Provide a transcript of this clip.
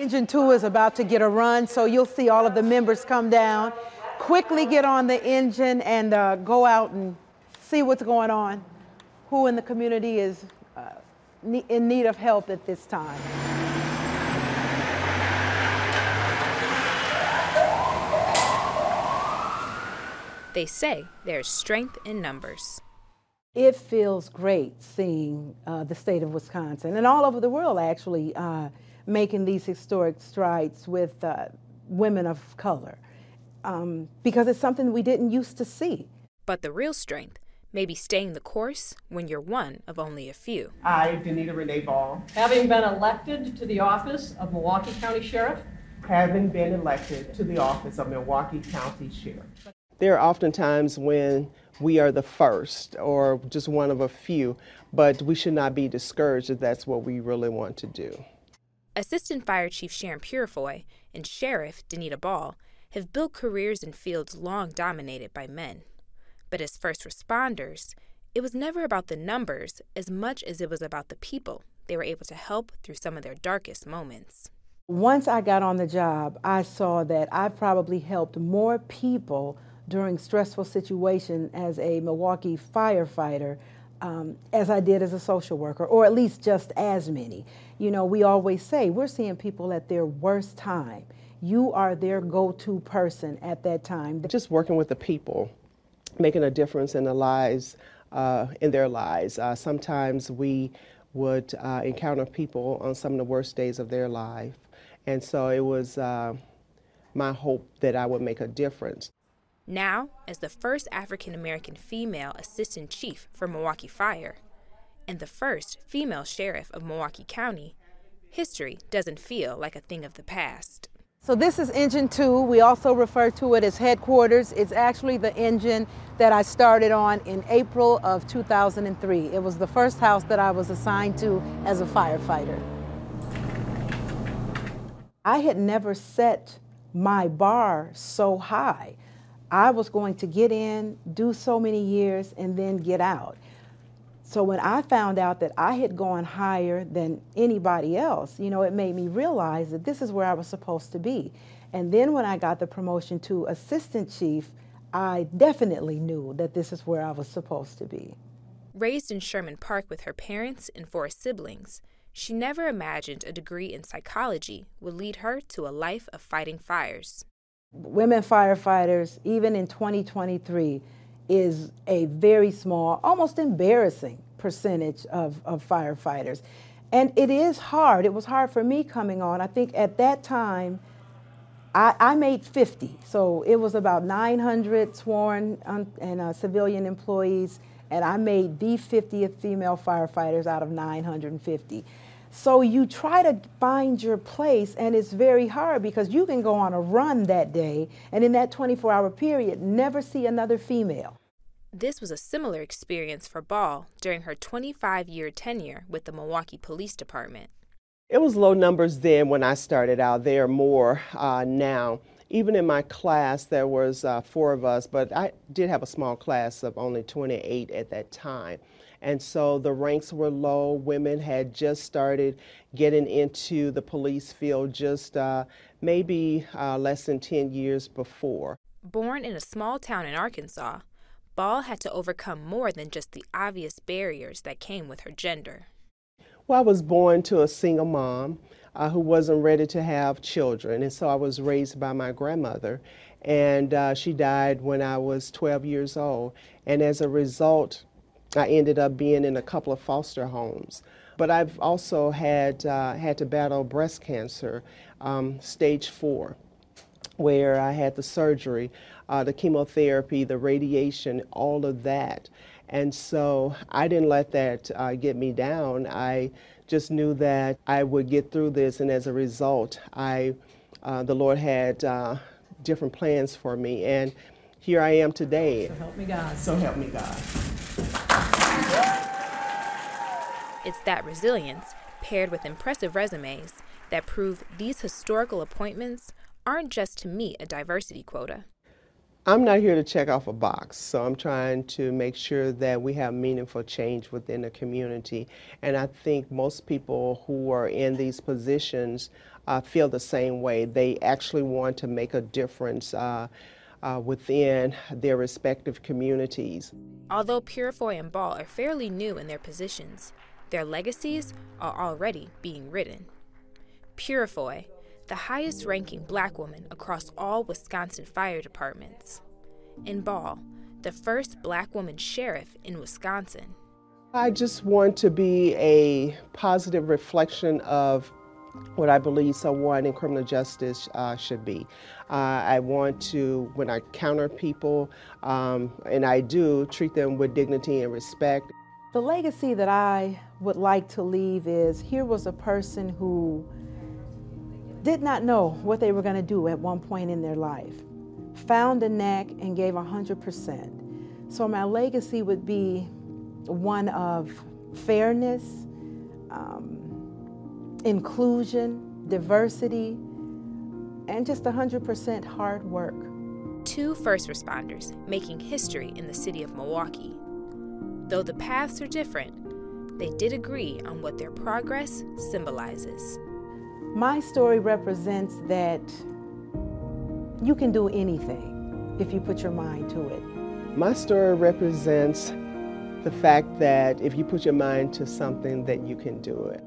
Engine 2 is about to get a run, so you'll see all of the members come down, quickly get on the engine and uh, go out and see what's going on, who in the community is uh, in need of help at this time. They say there's strength in numbers. It feels great seeing uh, the state of Wisconsin and all over the world actually uh, making these historic strides with uh, women of color um, because it's something we didn't used to see. But the real strength may be staying the course when you're one of only a few. I, Denita Renee Ball, having been elected to the office of Milwaukee County Sheriff, having been elected to the office of Milwaukee County Sheriff. There are often times when we are the first or just one of a few, but we should not be discouraged if that's what we really want to do. Assistant Fire Chief Sharon Purifoy and Sheriff Denita Ball have built careers in fields long dominated by men. But as first responders, it was never about the numbers as much as it was about the people they were able to help through some of their darkest moments. Once I got on the job, I saw that I probably helped more people during stressful situation as a Milwaukee firefighter um, as I did as a social worker, or at least just as many. You know, we always say we're seeing people at their worst time. You are their go-to person at that time. Just working with the people, making a difference in the lives, uh, in their lives. Uh, sometimes we would uh, encounter people on some of the worst days of their life, and so it was uh, my hope that I would make a difference. Now, as the first African American female assistant chief for Milwaukee Fire and the first female sheriff of Milwaukee County, history doesn't feel like a thing of the past. So this is engine two. We also refer to it as headquarters. It's actually the engine that I started on in April of 2003. It was the first house that I was assigned to as a firefighter. I had never set my bar so high. I was going to get in, do so many years, and then get out. So when I found out that I had gone higher than anybody else, you know, it made me realize that this is where I was supposed to be. And then when I got the promotion to assistant chief, I definitely knew that this is where I was supposed to be. Raised in Sherman Park with her parents and four siblings, she never imagined a degree in psychology would lead her to a life of fighting fires women firefighters, even in 2023, is a very small, almost embarrassing percentage of, of firefighters. And it is hard. It was hard for me coming on. I think at that time, I, I made 50. So it was about 900 sworn and uh, civilian employees, and I made the 50th female firefighters out of 950. So you try to find your place, and it's very hard because you can go on a run that day, and in that 24 hour period, never see another female. This was a similar experience for Ball during her 25 year tenure with the Milwaukee Police Department. It was low numbers then when I started out. There are more uh, now. Even in my class, there was uh, four of us, but I did have a small class of only 28 at that time. And so the ranks were low. Women had just started getting into the police field just uh, maybe uh, less than 10 years before. Born in a small town in Arkansas, Ball had to overcome more than just the obvious barriers that came with her gender. Well, I was born to a single mom uh, who wasn't ready to have children, and so I was raised by my grandmother. And uh, she died when I was 12 years old. And as a result, I ended up being in a couple of foster homes. But I've also had, uh, had to battle breast cancer, um, stage four, where I had the surgery, uh, the chemotherapy, the radiation, all of that. And so I didn't let that uh, get me down. I just knew that I would get through this, and as a result, I, uh, the Lord had uh, different plans for me. And here I am today. So help me God. So help me God. It's that resilience, paired with impressive resumes, that prove these historical appointments aren't just to meet a diversity quota. I'm not here to check off a box, so I'm trying to make sure that we have meaningful change within the community. And I think most people who are in these positions uh, feel the same way. They actually want to make a difference uh, uh, within their respective communities. Although Purifoy and Ball are fairly new in their positions, their legacies are already being written. Purifoy, the highest ranking black woman across all Wisconsin fire departments. And Ball, the first black woman sheriff in Wisconsin. I just want to be a positive reflection of what I believe someone in criminal justice uh, should be. Uh, I want to, when I counter people, um, and I do, treat them with dignity and respect. The legacy that I would like to leave is here was a person who did not know what they were going to do at one point in their life, found a knack and gave 100%. So my legacy would be one of fairness, um, inclusion, diversity, and just 100% hard work. Two first responders making history in the city of Milwaukee. Though the paths are different, they did agree on what their progress symbolizes. My story represents that you can do anything if you put your mind to it. My story represents the fact that if you put your mind to something that you can do it.